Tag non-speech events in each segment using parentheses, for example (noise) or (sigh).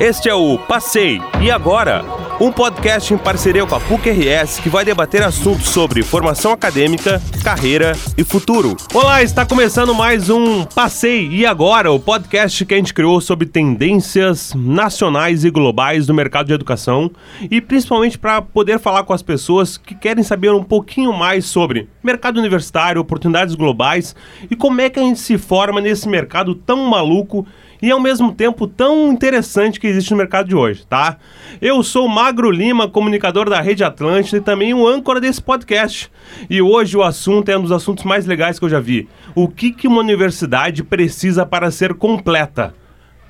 Este é o Passei e Agora, um podcast em parceria com a PUC-RS que vai debater assuntos sobre formação acadêmica, carreira e futuro. Olá, está começando mais um Passei e Agora, o podcast que a gente criou sobre tendências nacionais e globais do mercado de educação e principalmente para poder falar com as pessoas que querem saber um pouquinho mais sobre mercado universitário, oportunidades globais e como é que a gente se forma nesse mercado tão maluco e ao mesmo tempo tão interessante que existe no mercado de hoje, tá? Eu sou Magro Lima, comunicador da Rede Atlântida e também o âncora desse podcast. E hoje o assunto é um dos assuntos mais legais que eu já vi. O que, que uma universidade precisa para ser completa?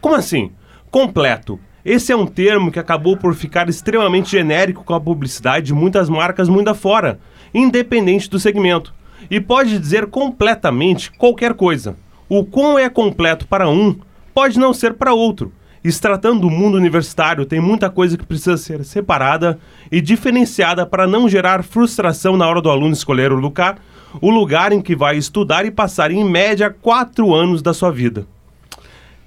Como assim? Completo. Esse é um termo que acabou por ficar extremamente genérico com a publicidade de muitas marcas mundo afora, independente do segmento. E pode dizer completamente qualquer coisa. O quão é completo para um pode não ser para outro. E se tratando do mundo universitário, tem muita coisa que precisa ser separada e diferenciada para não gerar frustração na hora do aluno escolher o lugar, o lugar em que vai estudar e passar em média quatro anos da sua vida.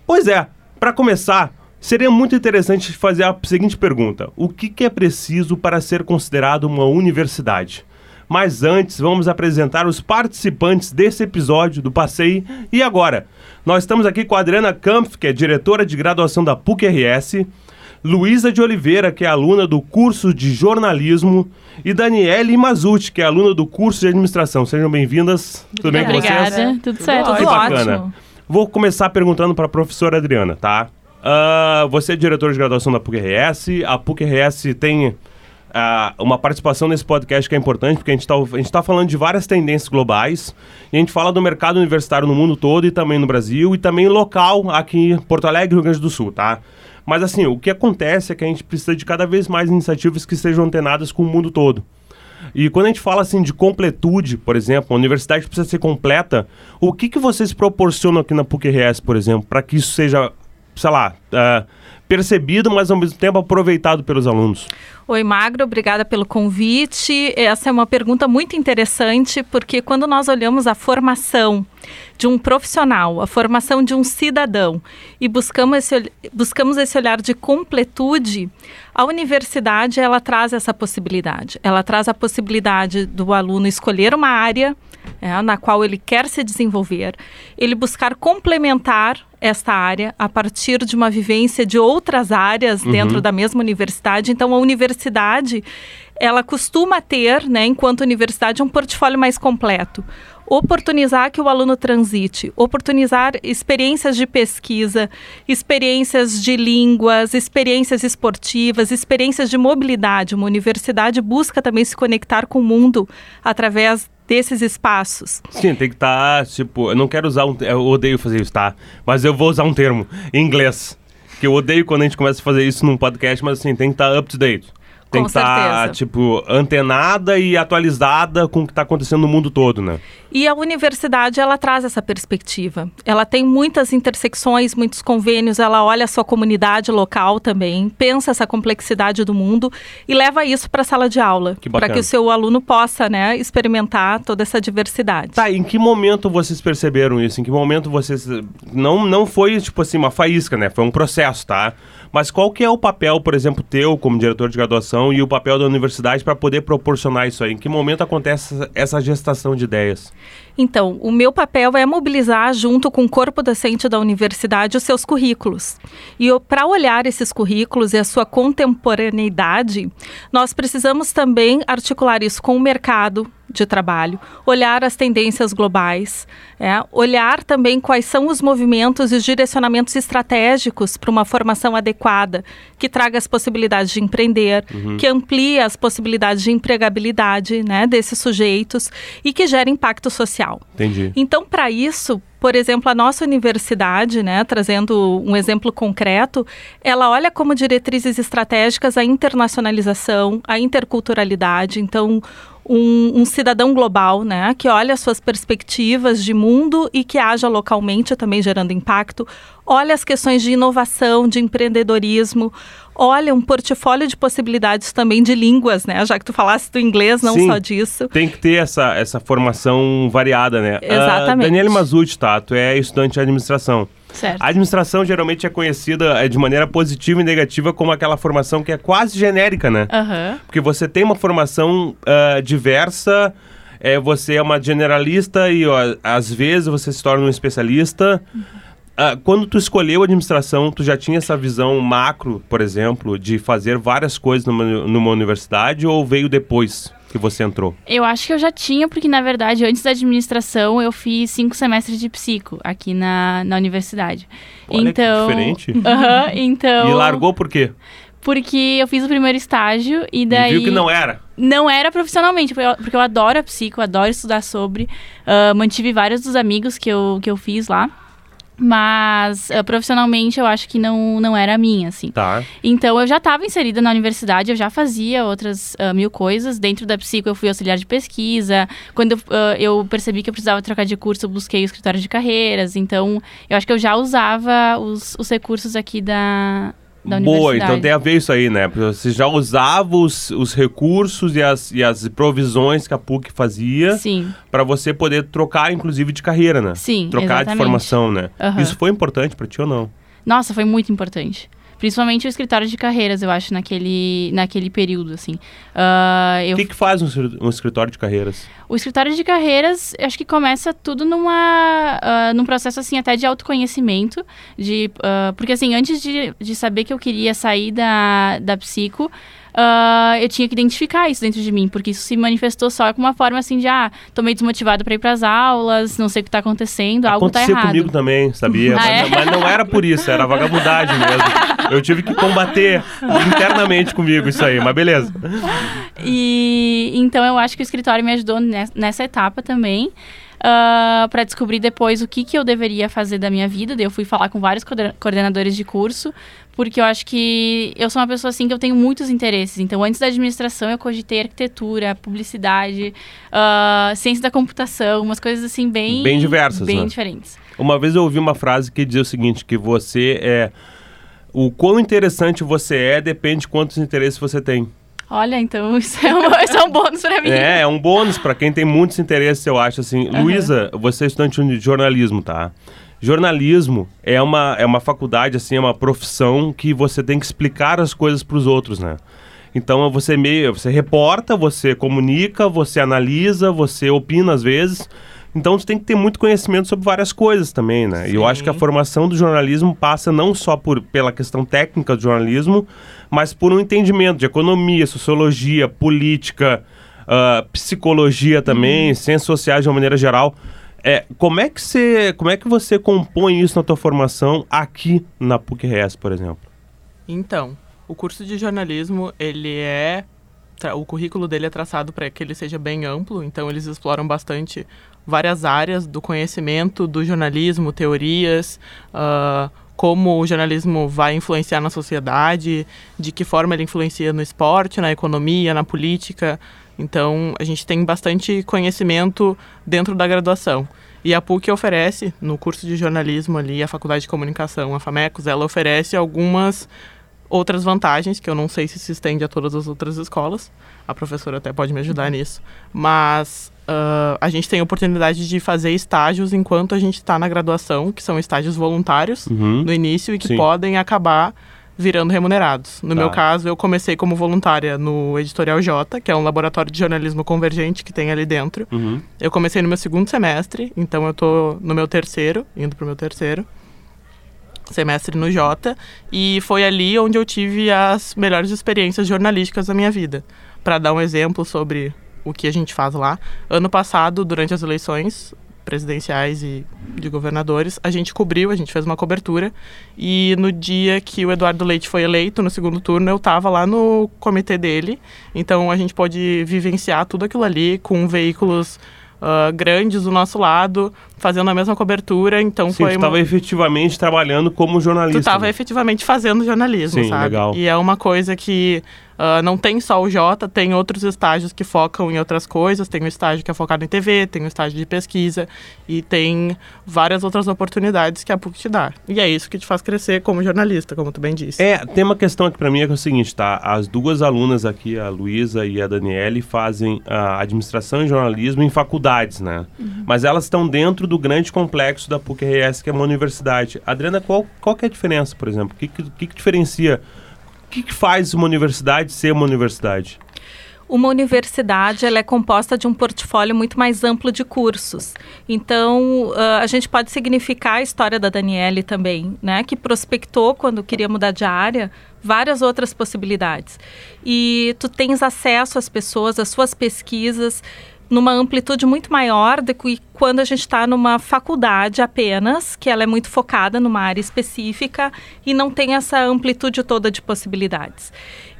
Pois é, para começar, seria muito interessante fazer a seguinte pergunta: o que, que é preciso para ser considerado uma universidade? Mas antes, vamos apresentar os participantes desse episódio do Passeio. E agora, nós estamos aqui com a Adriana Kampf, que é diretora de graduação da PUC-RS, Luísa de Oliveira, que é aluna do curso de jornalismo, e Daniele Mazuti, que é aluna do curso de administração. Sejam bem-vindas. Tudo bem com vocês? Obrigada, tudo certo, Que tudo bacana. ótimo. Vou começar perguntando para a professora Adriana, tá? Ah, você é diretora de graduação da PUC-RS. A PUC-RS tem ah, uma participação nesse podcast que é importante, porque a gente está falando de várias tendências globais. E a gente fala do mercado universitário no mundo todo e também no Brasil, e também local aqui em Porto Alegre, Rio Grande do Sul, tá? Mas assim, o que acontece é que a gente precisa de cada vez mais iniciativas que estejam antenadas com o mundo todo. E quando a gente fala assim de completude, por exemplo, a universidade precisa ser completa, o que, que vocês proporcionam aqui na PUC-RS, por exemplo, para que isso seja, sei lá, ah, percebido, mas ao mesmo tempo aproveitado pelos alunos? Oi, Magro, obrigada pelo convite. Essa é uma pergunta muito interessante, porque quando nós olhamos a formação de um profissional, a formação de um cidadão, e buscamos esse, buscamos esse olhar de completude, a universidade ela traz essa possibilidade. Ela traz a possibilidade do aluno escolher uma área é, na qual ele quer se desenvolver, ele buscar complementar esta área a partir de uma vivência de outras áreas dentro da mesma universidade. Então, a universidade, ela costuma ter, né, enquanto universidade, um portfólio mais completo. Oportunizar que o aluno transite, oportunizar experiências de pesquisa, experiências de línguas, experiências esportivas, experiências de mobilidade. Uma universidade busca também se conectar com o mundo através desses espaços. Sim, tem que estar, tipo, eu não quero usar um. Eu odeio fazer isso, tá? Mas eu vou usar um termo em inglês. Que eu odeio quando a gente começa a fazer isso num podcast, mas assim, tem que estar up to date. Tem Com que estar, certeza. tipo, antenada e atualizada com o que está acontecendo no mundo todo, né? E a universidade, ela traz essa perspectiva. Ela tem muitas intersecções, muitos convênios, ela olha a sua comunidade local também, pensa essa complexidade do mundo e leva isso para a sala de aula, para que o seu aluno possa, né, experimentar toda essa diversidade. Tá, em que momento vocês perceberam isso? Em que momento vocês. Não, não foi, tipo assim, uma faísca, né? Foi um processo, tá? Mas qual que é o papel, por exemplo, teu como diretor de graduação e o papel da universidade para poder proporcionar isso aí? Em que momento acontece essa- gestação de ideias? Então, o meu papel é mobilizar, junto com o corpo docente da universidade, os seus currículos. E para olhar esses currículos e a sua contemporaneidade, nós precisamos também articular isso com o mercado de trabalho, olhar as tendências globais, é, olhar também quais são os movimentos e os direcionamentos estratégicos para uma formação adequada, que traga as possibilidades de empreender, que amplie as possibilidades de empregabilidade né, desses sujeitos e que gere impacto social. Entendi. Então, para isso, por exemplo, a nossa universidade, né, trazendo um exemplo concreto, ela olha como diretrizes estratégicas a internacionalização, a interculturalidade. Então, um, um cidadão global, né, que olha as suas perspectivas de mundo e que haja localmente também gerando impacto, olha as questões de inovação, de empreendedorismo, olha um portfólio de possibilidades também de línguas, né, já que tu falasse do inglês, não Sim. só disso. Tem que ter essa, essa formação variada, né? Exatamente. Uh, Daniele Mazuti, tá? Tu é estudante de administração. Certo. A administração geralmente é conhecida é, de maneira positiva e negativa como aquela formação que é quase genérica, né? Aham. Porque você tem uma formação ah, diversa, é, você é uma generalista e ó, às vezes você se torna um especialista. Ah, quando tu escolheu a administração, tu já tinha essa visão macro, por exemplo, de fazer várias coisas numa, numa universidade ou veio depois que você entrou? Eu acho que eu já tinha, porque na verdade, antes da administração, eu fiz cinco semestres de psico aqui na, na universidade. Olha então. que diferente. (laughs) Aham, então. E largou por quê? Porque eu fiz o primeiro estágio e E daí. viu que não era. Não era profissionalmente, porque eu, porque eu adoro a psico, adoro estudar sobre. ah, mantive vários dos amigos que eu, que eu fiz lá. Mas ah, profissionalmente eu acho que não, não era a minha, assim. Tá. Então eu já estava inserida na universidade, eu já fazia outras ah, mil coisas. Dentro da psico eu fui auxiliar de pesquisa. Quando eu, ah, eu percebi que eu precisava trocar de curso, eu busquei o escritório de carreiras. Então eu acho que eu já usava os, os recursos aqui da, da Boa, então tem a ver isso aí, né? Você já usava os, os recursos e as, e as provisões que a PUC fazia para você poder trocar, inclusive, de carreira, né? sim, Trocar de exatamente. formação, né? Aham. Isso foi importante para ti ou não? Nossa, foi muito importante. Principalmente o escritório de carreiras, eu acho, naquele, naquele período, assim. Eu O que, que faz um, um escritório de carreiras? O escritório de carreiras, eu acho que começa tudo numa, ah, num processo, assim, até de autoconhecimento. De, ah, porque, assim, antes de, de saber que eu queria sair da, da psico, ah, eu tinha que identificar isso dentro de mim. Porque isso se manifestou só com uma forma, assim, de, ah, tô meio desmotivado pra ir pras aulas, não sei o que tá acontecendo, algo tá Aconteceu errado. comigo também, sabia? Ah, mas, é? mas não era por isso, era vagabundagem mesmo. Eu tive que combater internamente comigo isso aí, mas beleza. E então eu acho que o escritório me ajudou nes- nessa etapa também. Para descobrir depois o que, que eu deveria fazer da minha vida. Daí eu fui falar com vários coorden- coordenadores de curso, porque eu acho que eu sou uma pessoa assim que eu tenho muitos interesses. Então, antes da administração, eu cogitei arquitetura, publicidade, ah, ciência da computação, umas coisas assim bem. Bem diversas, Bem né? diferentes. Uma vez eu ouvi uma frase que dizia o seguinte, que você é... O quão interessante você é depende de quantos interesses você tem. Olha, então (laughs) isso é um, isso é um bônus pra mim. É, é um bônus pra quem tem muitos interesses, eu acho assim. Luísa, você é estudante de jornalismo, tá? Jornalismo é uma, é uma faculdade, assim, é uma profissão que você tem que explicar as coisas pros outros, né? Então você meio, você reporta, você comunica, você analisa, você opina às vezes. Então você tem que ter muito conhecimento sobre várias coisas também, né? E eu acho que a Sim. formação do jornalismo passa não só por, pela questão técnica do jornalismo, mas por um entendimento de economia, sociologia, política, ah, psicologia também, ciências sociais de uma maneira geral. É, como é que você, como é que você compõe isso na tua formação aqui na PUC-RS, por exemplo? Então, o curso de jornalismo, ele é o currículo dele é traçado para que ele seja bem amplo, então eles exploram bastante várias áreas do conhecimento do jornalismo, teorias, ah, como o jornalismo vai influenciar na sociedade, de que forma ele influencia no esporte, na economia, na política. Então, a gente tem bastante conhecimento dentro da graduação. E a PUC oferece, no curso de jornalismo ali, a Faculdade de Comunicação, a FAMECOS, ela oferece algumas outras vantagens, que eu não sei se se estende a todas as outras escolas. A professora até pode me ajudar nisso. Mas ah, a gente tem a oportunidade de fazer estágios enquanto a gente está na graduação, que são estágios voluntários Uhum. no início e que Sim. podem acabar virando remunerados. No Tá. meu caso, eu comecei como voluntária no Editorial J, que é um laboratório de jornalismo convergente que tem ali dentro. Uhum. Eu comecei no meu segundo semestre, então eu tô no meu terceiro, indo pro meu terceiro semestre no Jota, e foi ali onde eu tive as melhores experiências jornalísticas da minha vida. Para dar um exemplo sobre o que a gente faz lá, ano passado, durante as eleições presidenciais e de governadores, a gente cobriu, a gente fez uma cobertura, e no dia que o Eduardo Leite foi eleito, no segundo turno, eu estava lá no comitê dele, então a gente pôde vivenciar tudo aquilo ali com veículos ah, grandes do nosso lado, fazendo a mesma cobertura, então Sim, foi tu uma... estava efetivamente trabalhando como jornalista. Tu estava né? efetivamente fazendo jornalismo, Sim, sabe? legal. E é uma coisa que Uh, não tem só o Jota, tem outros estágios que focam em outras coisas. Tem o estágio que é focado em TV, tem o estágio de pesquisa e tem várias outras oportunidades que a PUC te dá. E é isso que te faz crescer como jornalista, como tu bem disse. É, tem uma questão aqui para mim que é o seguinte, tá? As duas alunas aqui, a Luísa e a Daniele, fazem a administração e jornalismo em faculdades, né? Uhum. Mas elas estão dentro do grande complexo da PUC-RS, que é uma universidade. Adriana, qual, qual que é a diferença, por exemplo? O que, que, que diferencia que, que faz uma universidade ser uma universidade? uma universidade ela é composta de um portfólio muito mais amplo de cursos. Então, uh, a gente pode significar a história da Daniele também, né? Que prospectou quando queria mudar de área várias outras possibilidades. E tu tens acesso às pessoas, às suas pesquisas numa amplitude muito maior do que quando a gente está numa faculdade apenas, que ela é muito focada numa área específica e não tem essa amplitude toda de possibilidades.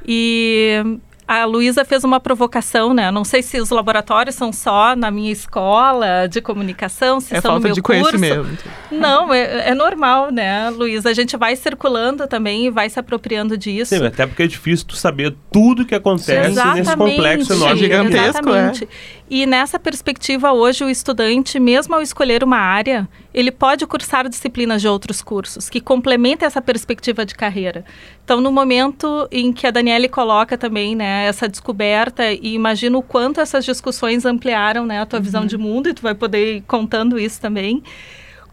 E a Luísa fez uma provocação, né? Não sei se os laboratórios são só na minha escola de comunicação, se é são falta no meu de curso. conhecimento. Não, é, é normal, né, Luísa? A gente vai circulando também e vai se apropriando disso. Sim, até porque é difícil tu saber tudo que acontece exatamente, nesse complexo enorme. Gigantesco, exatamente. É. E nessa perspectiva, hoje, o estudante, mesmo ao escolher uma área, ele pode cursar disciplinas de outros cursos, que complementem essa perspectiva de carreira. Então, no momento em que a Daniele coloca também né, essa descoberta, e imagino o quanto essas discussões ampliaram né, a tua uhum. visão de mundo, e tu vai poder ir contando isso também.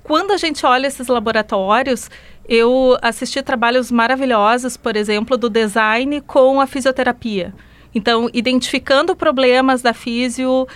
Quando a gente olha esses laboratórios, eu assisti trabalhos maravilhosos, por exemplo, do design com a fisioterapia. Então, identificando problemas da físio,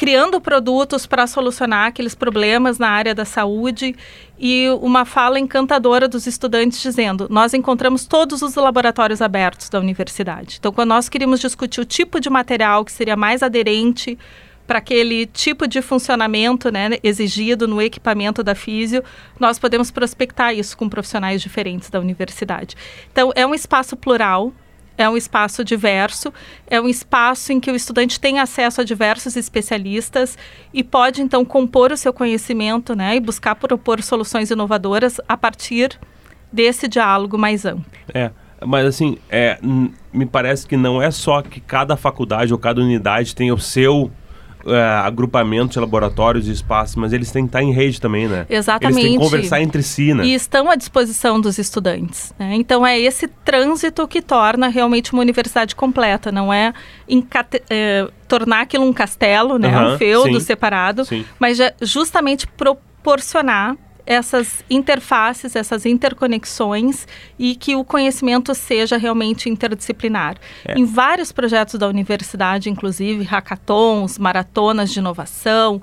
criando produtos para solucionar aqueles problemas na área da saúde e uma fala encantadora dos estudantes dizendo: nós encontramos todos os laboratórios abertos da universidade. Então, quando nós queríamos discutir o tipo de material que seria mais aderente para aquele tipo de funcionamento né, exigido no equipamento da físio, nós podemos prospectar isso com profissionais diferentes da universidade. Então, é um espaço plural, é um espaço diverso, é um espaço em que o estudante tem acesso a diversos especialistas e pode então compor o seu conhecimento, né, e buscar propor soluções inovadoras a partir desse diálogo mais amplo. É, mas assim, é, me parece que não é só que cada faculdade ou cada unidade tem o seu é, agrupamento de laboratórios e espaços, mas eles têm que estar em rede também, né? Exatamente. Eles têm que conversar entre si, né? E estão à disposição dos estudantes. Né? Então é esse trânsito que torna realmente uma universidade completa, não é, é tornar aquilo um castelo, né? Uhum, um feudo sim, separado, sim. mas justamente proporcionar essas interfaces, essas interconexões e que o conhecimento seja realmente interdisciplinar. É. Em vários projetos da universidade, inclusive hackathons, maratonas de inovação,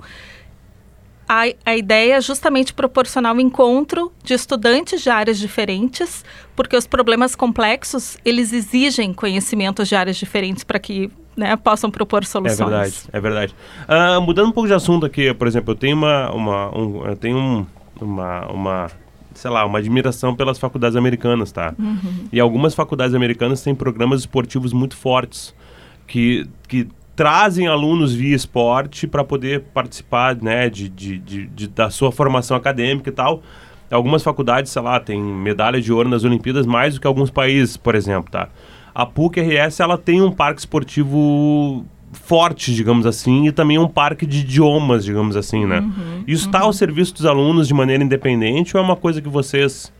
a, a ideia é justamente proporcionar o um encontro de estudantes de áreas diferentes, porque os problemas complexos, eles exigem conhecimentos de áreas diferentes para que né, possam propor soluções. É verdade, é verdade. Uh, mudando um pouco de assunto aqui, por exemplo, eu tenho uma, uma um, eu tenho um, uma, uma sei lá, uma admiração pelas faculdades americanas, tá? Uhum. E algumas faculdades americanas têm programas esportivos muito fortes que, que trazem alunos via esporte para poder participar, né, de, de, de, de, da sua formação acadêmica e tal. Algumas faculdades, sei lá, têm medalha de ouro nas Olimpíadas mais do que alguns países, por exemplo, tá? A PUC-RS, ela tem um parque esportivo forte, digamos assim, e também um parque de idiomas, digamos assim, né? Uhum, Isso está uhum. ao serviço dos alunos de maneira independente ou é uma coisa que vocês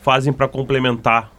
fazem para complementar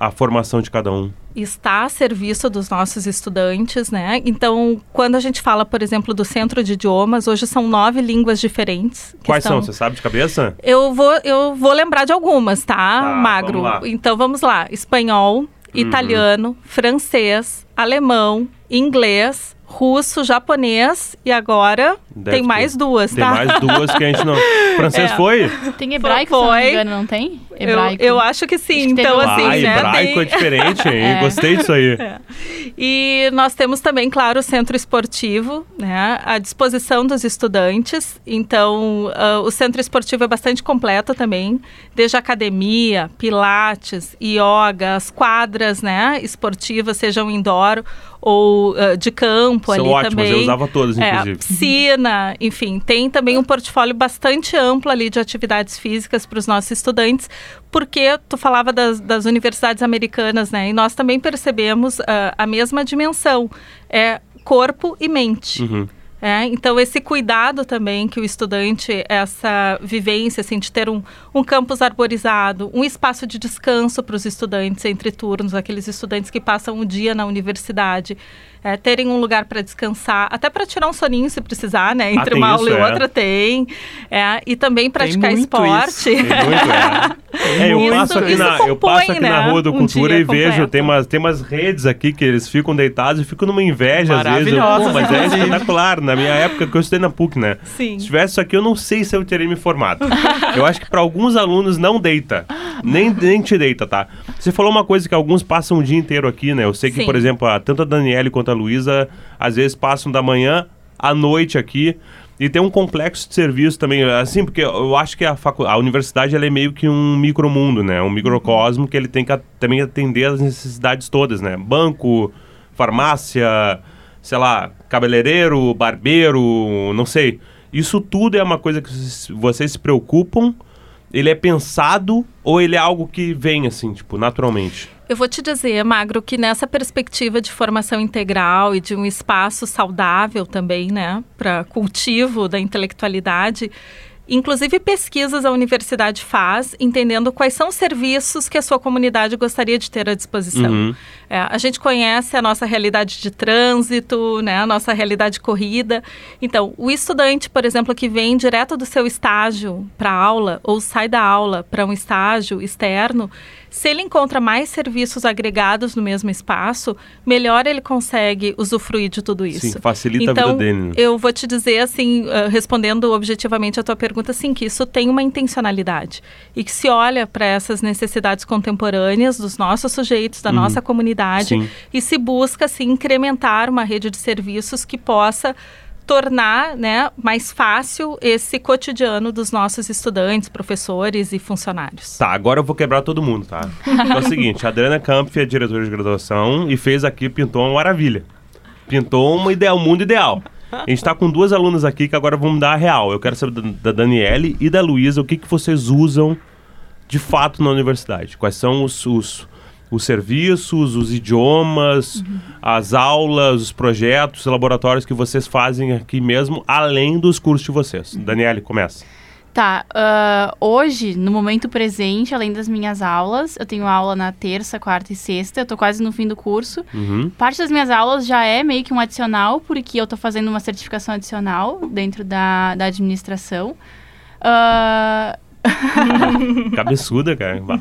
a formação de cada um? Está a serviço dos nossos estudantes, né? Então, quando a gente fala, por exemplo, do centro de idiomas, hoje são nove línguas diferentes. Quais estão... são? Você sabe de cabeça? Eu vou, eu vou lembrar de algumas, tá, tá Magro? Vamos então vamos lá: espanhol, uhum. italiano, uhum. francês, alemão, inglês, russo, japonês e agora Deve tem mais duas, tá? Tem mais duas que a gente não. (laughs) Francês é. foi? Tem hebraico, foi. se não me engano, não tem? Hebraico. Eu, eu acho que sim. Acho que então, assim, ah, né? Hebraico tem... é diferente, hein? (laughs) É. Gostei disso aí. É. E nós temos também, claro, o centro esportivo, né? À disposição dos estudantes. Então, uh, o centro esportivo é bastante completo também, desde academia, pilates, yoga, as quadras, né? Esportivas, sejam indoor ou uh, de campo São ali ótimas, também. eu usava todas, É, inclusive. piscina, enfim, tem também um portfólio bastante amplo ali de atividades físicas para os nossos estudantes, porque tu falava das, das universidades americanas, né? E nós também percebemos ah, a mesma dimensão, é corpo e mente. Uhum. É, então, esse cuidado também que o estudante, essa vivência assim, de ter um, um campus arborizado, um espaço de descanso para os estudantes entre turnos, aqueles estudantes que passam o dia na universidade, é, terem um lugar para descansar, até para tirar um soninho se precisar, né? Entre tem uma aula isso, e é. outra tem. É, e também praticar esporte. isso. Tem muito, é. (laughs) Eu Isso- passo aqui, na, eu compõe, passo aqui na né, Rua do um Cultura e vejo, tem umas, tem umas redes aqui que eles ficam deitados e ficam numa inveja às vezes. Eu, Pô, mas é espetacular. Na minha época que eu estudei na PUC, né? Sim. Se tivesse isso aqui, eu não sei se eu teria me formado. eu acho que para alguns alunos não deita. Nem, nem te deita, tá? Você falou uma coisa que alguns passam o dia inteiro aqui, né? Eu sei que, Sim. por exemplo, a, tanto a Daniele quanto a Luísa, às vezes passam da manhã à noite aqui. E tem um complexo de serviço também, assim, porque eu acho que a, facu a universidade ela é meio que um micromundo, né? Um microcosmo que ele tem que também atender as necessidades todas, né? Banco, farmácia, sei lá, cabeleireiro, barbeiro, não sei. Isso tudo é uma coisa que vocês se preocupam? Ele é pensado ou ele é algo que vem assim, tipo, naturalmente? Eu vou te dizer, Magro, que nessa perspectiva de formação integral e de um espaço saudável também, né, para cultivo da intelectualidade, inclusive pesquisas a universidade faz, entendendo quais são os serviços que a sua comunidade gostaria de ter à disposição. Uhum. É, a gente conhece a nossa realidade de trânsito, né, a nossa realidade de corrida. Então, o estudante, por exemplo, que vem direto do seu estágio para aula ou sai da aula para um estágio externo, se ele encontra mais serviços agregados no mesmo espaço, melhor ele consegue usufruir de tudo isso. Sim, facilita a então, vida dele. né? eu vou te dizer assim, ah, respondendo objetivamente a tua pergunta, sim, que isso tem uma intencionalidade e que se olha para essas necessidades contemporâneas dos nossos sujeitos, da nossa comunidade Sim. e se busca assim incrementar uma rede de serviços que possa tornar né, mais fácil esse cotidiano dos nossos estudantes, professores e funcionários. Tá, agora eu vou quebrar todo mundo, tá? é o seguinte, a Adriana Kampf é diretora de graduação e fez aqui, pintou uma maravilha. Pintou um ideal, um mundo ideal. A gente tá com duas alunas aqui que agora vão dar a real. Eu quero saber da, da Daniele e da Luísa o que, que vocês usam de fato na universidade. Quais são os, os, os serviços, os idiomas, as aulas, os projetos, os laboratórios que vocês fazem aqui mesmo, além dos cursos de vocês. Daniele, começa. Tá, ah, hoje, no momento presente, além das minhas aulas, eu tenho aula na terça, quarta e sexta, eu tô quase no fim do curso. Uhum. Parte das minhas aulas já é meio que um adicional, porque eu tô fazendo uma certificação adicional dentro da, da administração. Ah, (laughs) Cabeçuda, cara. Bah.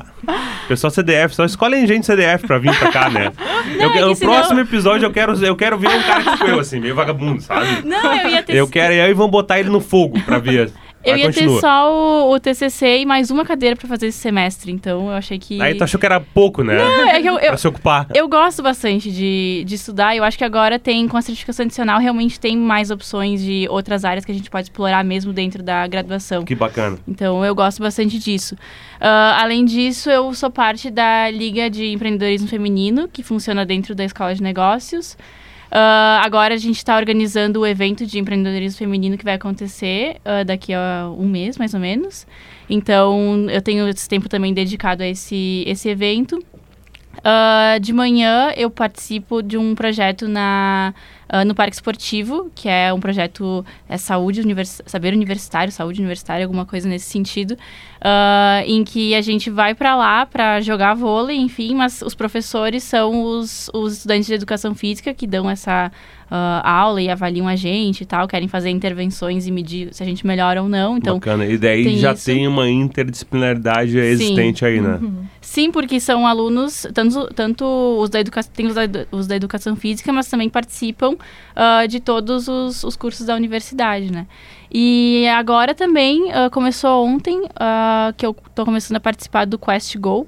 Pessoal CDF, só escolhem gente CDF pra vir pra cá, né? eu, é senão- próximo episódio eu quero, eu quero ver um cara tipo eu, assim, meio vagabundo, sabe? não, eu ia ter Eu quero, e aí vão botar ele no fogo pra ver. Eu ia continua. ter só o, o TCC e mais uma cadeira pra fazer esse semestre, então eu achei que... Aí tu achou que era pouco, né? Não, é que eu, (laughs) eu, Pra se ocupar. eu gosto bastante de, de estudar. Eu acho que agora tem, com a certificação adicional, realmente tem mais opções de outras áreas que a gente pode explorar mesmo dentro da graduação. Que bacana. Então eu gosto bastante disso. Ah, além disso, eu sou parte da Liga de Empreendedorismo Feminino, que funciona dentro da Escola de Negócios. Ah, agora a gente está organizando o evento de empreendedorismo feminino que vai acontecer ah, daqui a um mês, mais ou menos. Então eu tenho esse tempo também dedicado a esse, esse evento. Ah, de manhã eu participo de um projeto na, no Parque Esportivo, que é um projeto é saúde univers, saber universitário, saúde universitária, alguma coisa nesse sentido, ah, em que a gente vai para lá para jogar vôlei, enfim, mas os professores são os, os estudantes de educação física que dão essa ah, aula e avaliam a gente e tal, querem fazer intervenções e medir se a gente melhora ou não. Então, bacana. E daí tem já isso. tem uma interdisciplinaridade existente aí, né? Sim, porque são alunos, tanto, tanto os da educação, tem os da, os da educação física, mas também participam ah, de todos os, os cursos da universidade, né? E agora também ah, começou ontem ah, que eu tô começando a participar do Quest Go,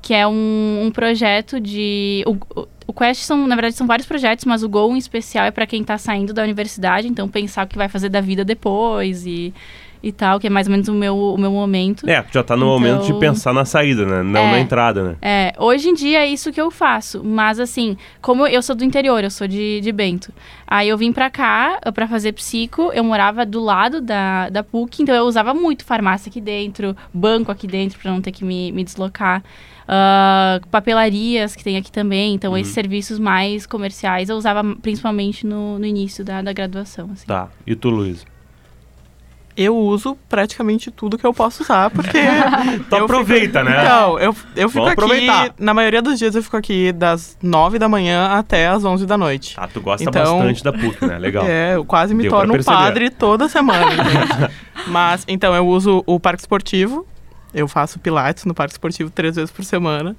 que é um, um projeto de. O, o- o Quest são, na verdade, são vários projetos, mas o Go em especial é para quem está saindo da universidade, então pensar o que vai fazer da vida depois e, e tal, que é mais ou menos o meu, o meu momento. É, já tá no Então- momento de pensar na saída, né? Não É. na entrada, né? É, hoje em dia é isso que eu faço, mas assim, como eu sou do interior, eu sou de, de Bento, aí eu vim pra cá uh, pra fazer psico, eu morava do lado da, da PUC, então eu usava muito farmácia aqui dentro, banco aqui dentro pra não ter que me, me deslocar, ah, papelarias que tem aqui também, então esses serviços mais comerciais eu usava principalmente no, no início da, da graduação, assim. Tá. E tu, Luiz? Eu uso praticamente tudo que eu posso usar, porque. (laughs) Tu eu aproveita, fico... né? Então, eu, eu fico Vamos aqui. aproveitar. Na maioria dos dias eu fico aqui das 9 da manhã até as 11 da noite. Ah, tu gosta Então- bastante da PUC, né? Legal. (laughs) É, eu quase me Deu torno um padre toda semana? Mas, então, eu uso o parque esportivo. Eu faço pilates no parque esportivo três vezes por semana.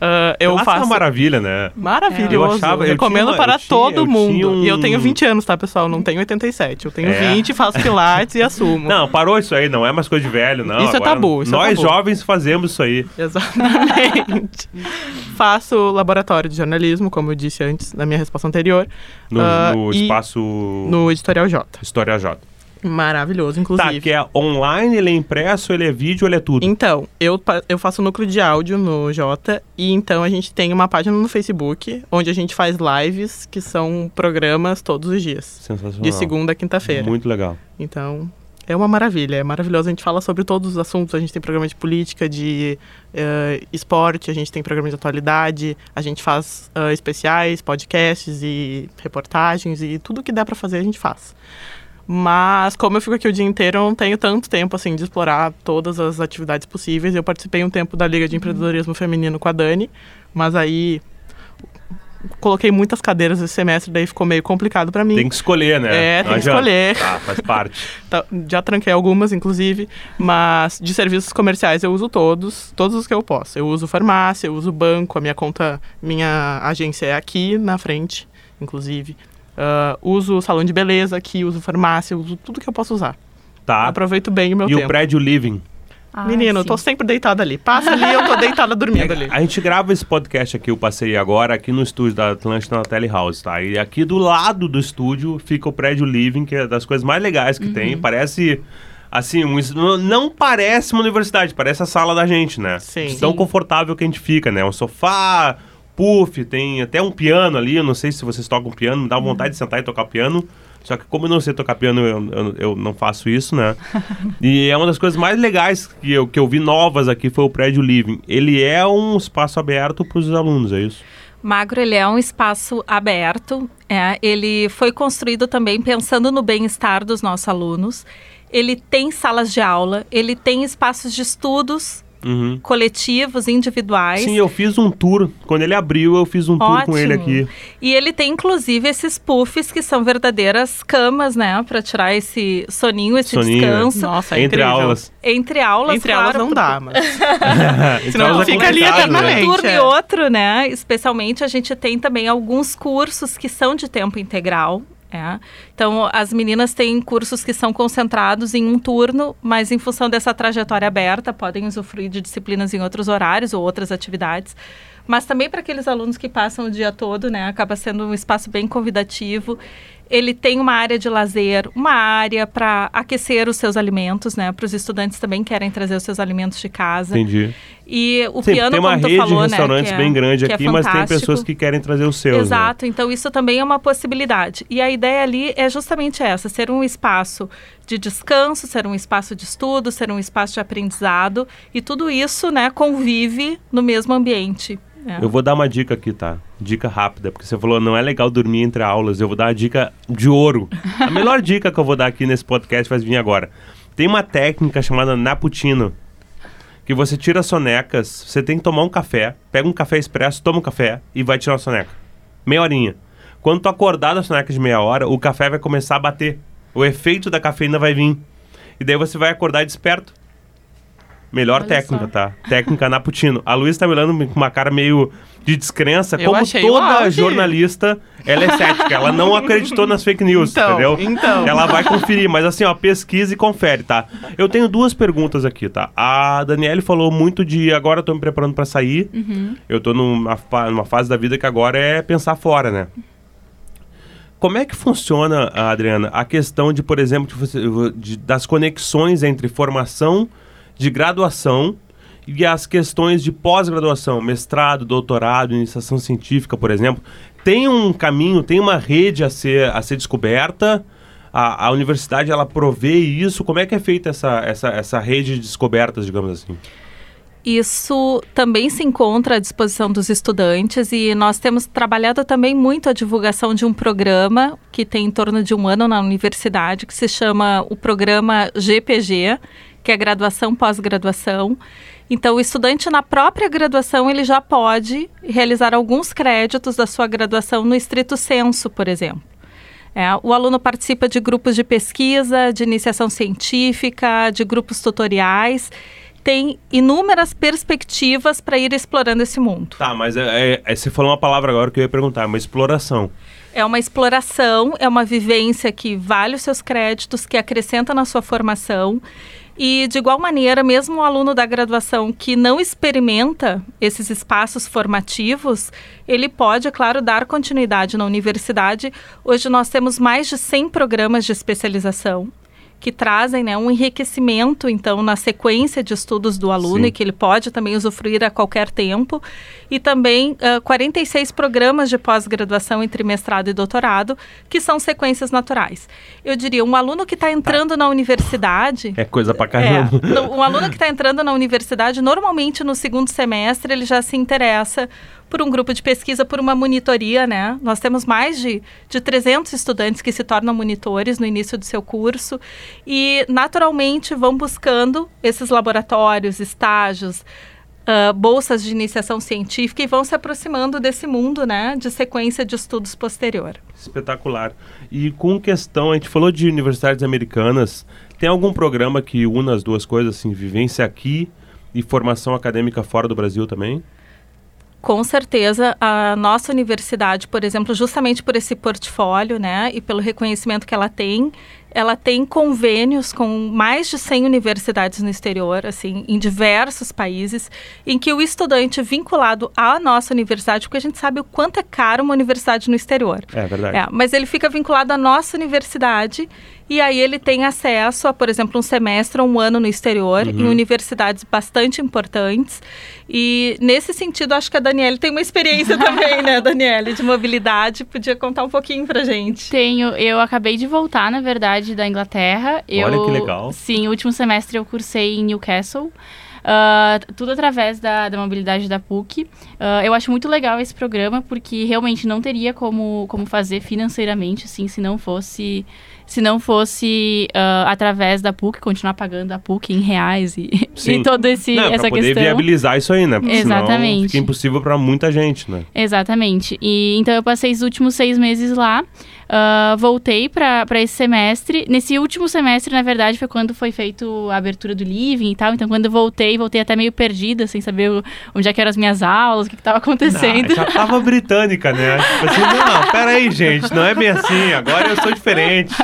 Ah, eu Pilates é faço. uma maravilha, né? Maravilhoso. Eu achava- eu Recomendo tinha para eu todo mundo. um- E eu tenho 20 anos, tá, pessoal? Não tenho 87. Eu tenho É. 20, faço pilates e assumo. (laughs) Não, parou isso aí, não é mais coisa de velho, não. Isso é Agora, tabu, isso é Nós tabu. jovens fazemos isso aí. Exatamente. (laughs) Faço laboratório de jornalismo, como eu disse antes na minha resposta anterior, No, Ah, no espaço no Editorial J. História J. Maravilhoso, Tá, inclusive. que é online, ele é impresso, ele é vídeo, ele é tudo. Então, eu, eu faço núcleo de áudio no Jota e então a gente tem uma página no Facebook onde a gente faz lives que são programas todos os dias, Sensacional. de segunda a quinta-feira. Muito legal. Então, é uma maravilha, é maravilhoso. A gente fala sobre todos os assuntos, a gente tem programa de política, de eh, esporte, a gente tem programa de atualidade, a gente faz ah, especiais, podcasts e reportagens e tudo que dá pra fazer a gente faz. Mas como eu fico aqui o dia inteiro, eu não tenho tanto tempo assim de explorar todas as atividades possíveis. Eu participei um tempo da Liga de Empreendedorismo Feminino com a Dani, mas aí coloquei muitas cadeiras esse semestre, daí ficou meio complicado pra mim. Tem que escolher, né? É, Não tem que adianta. escolher. Tá, faz parte. (laughs) Tá, já tranquei algumas, inclusive, mas de serviços comerciais eu uso todos, todos os que eu posso. Eu uso farmácia, eu uso banco, a minha conta, minha agência é aqui na frente, inclusive. Ah, uso salão de beleza aqui, uso farmácia, uso tudo que eu posso usar. Tá. Aproveito bem o meu E tempo. o prédio living? Ah, Menino, eu tô sim. sempre deitada ali. Passa ali, eu tô deitada (laughs) dormindo ali. A gente grava esse podcast aqui, eu passei agora, aqui no estúdio da Atlântida na Telehouse, tá? E aqui do lado do estúdio fica o prédio living, que é das coisas mais legais que tem. Parece, assim, um não- parece uma universidade, parece a sala da gente, né? Sim. Tão Sim. confortável que a gente fica, né? Um sofá, puff, tem até um piano ali, eu não sei se vocês tocam piano, me dá vontade de sentar e tocar piano. Só que como eu não sei tocar piano, eu, eu, eu não faço isso, né? (laughs) e é uma das coisas mais legais que eu, que eu vi novas aqui foi o prédio Living. Ele é um espaço aberto para os alunos, é isso? Magro ele é um espaço aberto. é, ele foi construído também pensando no bem-estar dos nossos alunos. Ele tem salas de aula, ele tem espaços de estudos Uhum. coletivos, individuais. Sim, eu fiz um tour. Quando ele abriu, eu fiz um tour com ele aqui. E ele tem inclusive esses puffs que são verdadeiras camas, né, Pra tirar esse soninho, esse Soninho, né? descanso. Nossa, é Entre incrível. aulas. Entre aulas, Entre claro, (laughs) aulas não porque- dá, mas... Senão é fica ali complicado, eternamente. Um turno e é. outro, né? Especialmente a gente tem também alguns cursos que são de tempo integral. É. Então, as meninas têm cursos que são concentrados em um turno, mas em função dessa trajetória aberta, podem usufruir de disciplinas em outros horários ou outras atividades. Mas também para aqueles alunos que passam o dia todo, né? Acaba sendo um espaço bem convidativo. Ele tem uma área de lazer, uma área para aquecer os seus alimentos, né? Para os estudantes também querem trazer os seus alimentos de casa. Entendi. E o Sim, piano, tem uma como tu rede falou, de restaurantes né, é- bem grande é aqui, mas tem pessoas que querem trazer os seus. né? Exato, então isso também é uma possibilidade. E a ideia ali é justamente essa: ser um espaço de descanso, ser um espaço de estudo, ser um espaço de aprendizado, e tudo isso, né, convive no mesmo ambiente. Né? Eu vou dar uma dica aqui, tá? Dica rápida, porque você falou não é legal dormir entre aulas. Eu vou dar uma dica de ouro. (laughs) A melhor dica que eu vou dar aqui nesse podcast vai vir agora. Tem uma técnica chamada Naputino, que você tira as sonecas, você tem que tomar um café, pega um café expresso, toma um café e vai tirar a soneca. Meia horinha. Quando tu acordar da soneca de meia hora, o café vai começar a bater. O efeito da cafeína vai vir. E daí você vai acordar desperto. Melhor Olha técnica, só. tá? Técnica Naputino. A Luísa tá me olhando com uma cara meio de descrença. Eu como toda jornalista, ela é cética. ela não acreditou nas fake news, Então, entendeu? então. Ela vai conferir, mas assim, ó, pesquisa e confere, tá? Eu tenho duas perguntas aqui, tá? A Daniele falou muito de agora eu tô me preparando pra sair. Eu tô numa, fa- numa fase da vida que agora é pensar fora, né? como é que funciona, Adriana, a questão de, por exemplo, de, de, das conexões entre formação de graduação e as questões de pós-graduação, mestrado, doutorado, iniciação científica, por exemplo? Tem um caminho, tem uma rede a ser, a ser descoberta? A, a universidade, ela provê isso? Como é que é feita essa, essa, essa rede de descobertas, digamos assim? Isso também se encontra à disposição dos estudantes e nós temos trabalhado também muito a divulgação de um programa que tem em torno de um ano na universidade, que se chama o programa GPG, que é graduação pós-graduação. Então, o estudante na própria graduação ele já pode realizar alguns créditos da sua graduação no estrito senso, por exemplo. É, o aluno participa de grupos de pesquisa, de iniciação científica, de grupos tutoriais tem inúmeras perspectivas para ir explorando esse mundo. Tá, mas é, é, é, você falou uma palavra agora que eu ia perguntar, uma exploração. É uma exploração, é uma vivência que vale os seus créditos, que acrescenta na sua formação. E, de igual maneira, mesmo o aluno da graduação que não experimenta esses espaços formativos, ele pode, é claro, dar continuidade na universidade. Hoje nós temos mais de 100 programas de especialização que trazem né, um enriquecimento, então, na sequência de estudos do aluno Sim. e que ele pode também usufruir a qualquer tempo. E também uh, 46 programas de pós-graduação entre mestrado e doutorado, que são sequências naturais. Eu diria, um aluno que está entrando na universidade... É coisa pra caramba. É, um aluno que está entrando na universidade, normalmente no segundo semestre, ele já se interessa por um grupo de pesquisa, por uma monitoria, né? Nós temos mais de, de 300 estudantes que se tornam monitores no início do seu curso e, naturalmente, vão buscando esses laboratórios, estágios, uh, bolsas de iniciação científica e vão se aproximando desse mundo, né, de sequência de estudos posterior. Espetacular. E com questão, a gente falou de universidades americanas, tem algum programa que una as duas coisas, assim, vivência aqui e formação acadêmica fora do Brasil também? Com certeza, a nossa universidade, por exemplo, justamente por esse portfólio, né, e pelo reconhecimento que ela tem, ela tem convênios com mais de 100 universidades no exterior, assim, em diversos países, em que o estudante vinculado à nossa universidade, porque a gente sabe o quanto é caro uma universidade no exterior. É verdade. É, mas ele fica vinculado à nossa universidade e aí ele tem acesso a, por exemplo, um semestre ou um ano no exterior, uhum. em universidades bastante importantes. E nesse sentido, acho que a Daniele tem uma experiência (laughs) também, né, Daniele, de mobilidade. Podia contar um pouquinho pra gente. Tenho. Eu acabei de voltar, na verdade, da Inglaterra. Olha eu, que legal. Sim, o último semestre eu cursei em Newcastle. Uh, tudo através da, da mobilidade da PUC. Uh, eu acho muito legal esse programa porque realmente não teria como, como fazer financeiramente, assim, se não fosse se não fosse uh, através da PUC, continuar pagando a PUC em reais e, (laughs) e todo esse não, essa poder questão. viabilizar isso aí, né? Porque Exatamente. fica impossível para muita gente, né? Exatamente. E então eu passei os últimos seis meses lá. Uh, voltei para esse semestre. Nesse último semestre, na verdade, foi quando foi feito a abertura do Living e tal. Então, quando eu voltei, voltei até meio perdida, sem saber onde é que eram as minhas aulas, o que estava acontecendo. Não, já tava britânica, né? Tipo assim, não, peraí, gente, não é bem assim, agora eu sou diferente.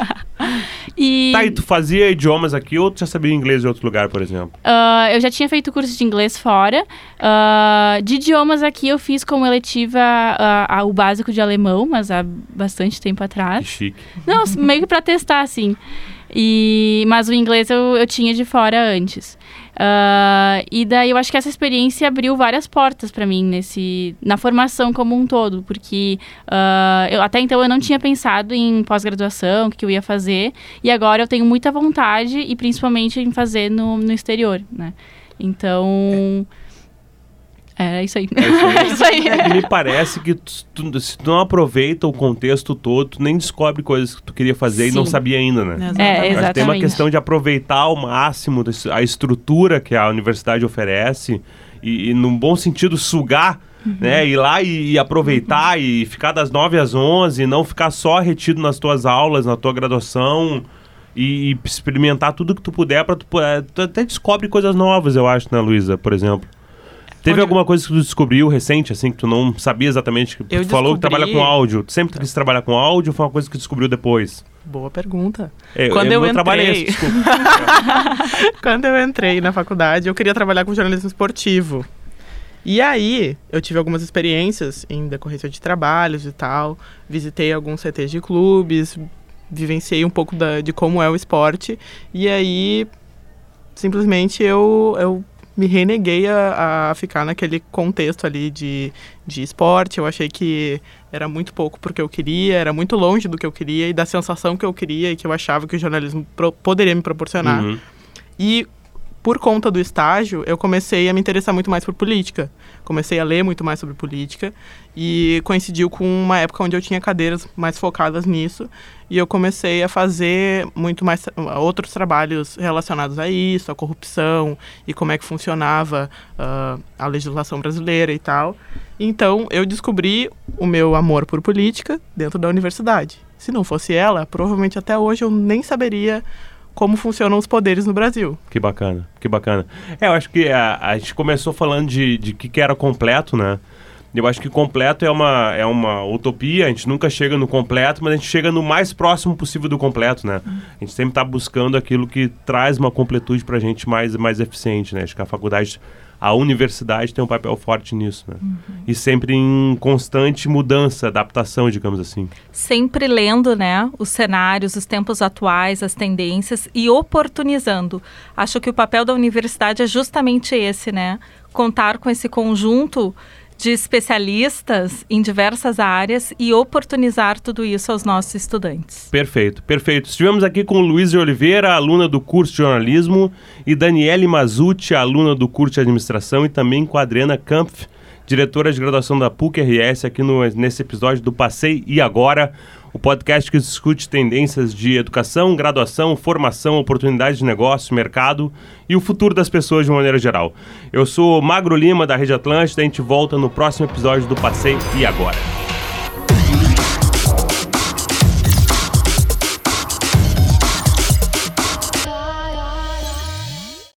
E... Tá, e tu fazia idiomas aqui ou tu já sabia inglês em outro lugar, por exemplo? Uh, eu já tinha feito curso de inglês fora. Uh, de idiomas aqui eu fiz como eletiva uh, o básico de alemão, mas há bastante tempo atrás. Que chique. Não, meio que pra testar, assim. E, mas o inglês eu, eu tinha de fora antes. Uh, e daí eu acho que essa experiência abriu várias portas para mim nesse, na formação como um todo, porque uh, eu, até então eu não tinha pensado em pós-graduação, o que eu ia fazer, e agora eu tenho muita vontade e principalmente em fazer no, no exterior, né? Então... É é isso aí. É isso aí. (laughs) É me parece que tu, tu, se tu não aproveita o contexto todo, tu nem descobre coisas que tu queria fazer Sim. e não sabia ainda, né? É, exatamente. tem uma questão de aproveitar ao máximo a estrutura que a universidade oferece e, e num bom sentido, sugar Uhum. Né? Ir lá e, e aproveitar uhum. e ficar das 9 às 11, não ficar só retido nas tuas aulas, na tua graduação e, e experimentar tudo que tu puder para tu, tu até descobre coisas novas, eu acho, né, Luísa, por exemplo. Teve Onde... alguma coisa que tu descobriu recente, assim, que tu não sabia exatamente? Que tu eu falou que trabalha com áudio. Tu sempre quis trabalhar com áudio ou foi uma coisa que descobriu depois? Boa pergunta. É, Quando é, eu entrei... Esse, (laughs) Quando eu entrei na faculdade, eu queria trabalhar com jornalismo esportivo. E aí, eu tive algumas experiências em decorrência de trabalhos e tal. Visitei alguns CTs de clubes, vivenciei um pouco da, de como é o esporte. E aí, simplesmente, eu, eu me reneguei a, a, ficar naquele contexto ali de, de esporte. Eu achei que era muito pouco porque eu queria, era muito longe do que eu queria e da sensação que eu queria e que eu achava que o jornalismo pro, poderia me proporcionar. Uhum. E por conta do estágio, eu comecei a me interessar muito mais por política. Comecei a ler muito mais sobre política e coincidiu com uma época onde eu tinha cadeiras mais focadas nisso e eu comecei a fazer muito mais outros trabalhos relacionados a isso, a corrupção e como é que funcionava uh, a legislação brasileira e tal. Então eu descobri o meu amor por política dentro da universidade. Se não fosse ela, provavelmente até hoje eu nem saberia como funcionam os poderes no Brasil. Que bacana, que bacana. É, eu acho que a, a gente começou falando de, de que, que era completo, né? Eu acho que completo é uma, é uma utopia, a gente nunca chega no completo, mas a gente chega no mais próximo possível do completo, né? A gente sempre está buscando aquilo que traz uma completude para a gente mais, mais eficiente, né? Acho que a faculdade a universidade tem um papel forte nisso, né? Uhum. E sempre em constante mudança, adaptação, digamos assim. Sempre lendo, né, os cenários, os tempos atuais, as tendências e oportunizando. Acho que o papel da universidade é justamente esse, né? Contar com esse conjunto de especialistas em diversas áreas e oportunizar tudo isso aos nossos estudantes. Perfeito, perfeito. Estivemos aqui com Luiz Oliveira, aluna do curso de jornalismo, e Daniele Mazucci, aluna do curso de administração, e também com a Adriana Kampf, diretora de graduação da PUC-RS, aqui no, nesse episódio do Passei e Agora o podcast que discute tendências de educação, graduação, formação, oportunidades de negócio, mercado e o futuro das pessoas de uma maneira geral. Eu sou Magro Lima, da Rede Atlântida, a gente volta no próximo episódio do Passeio e Agora.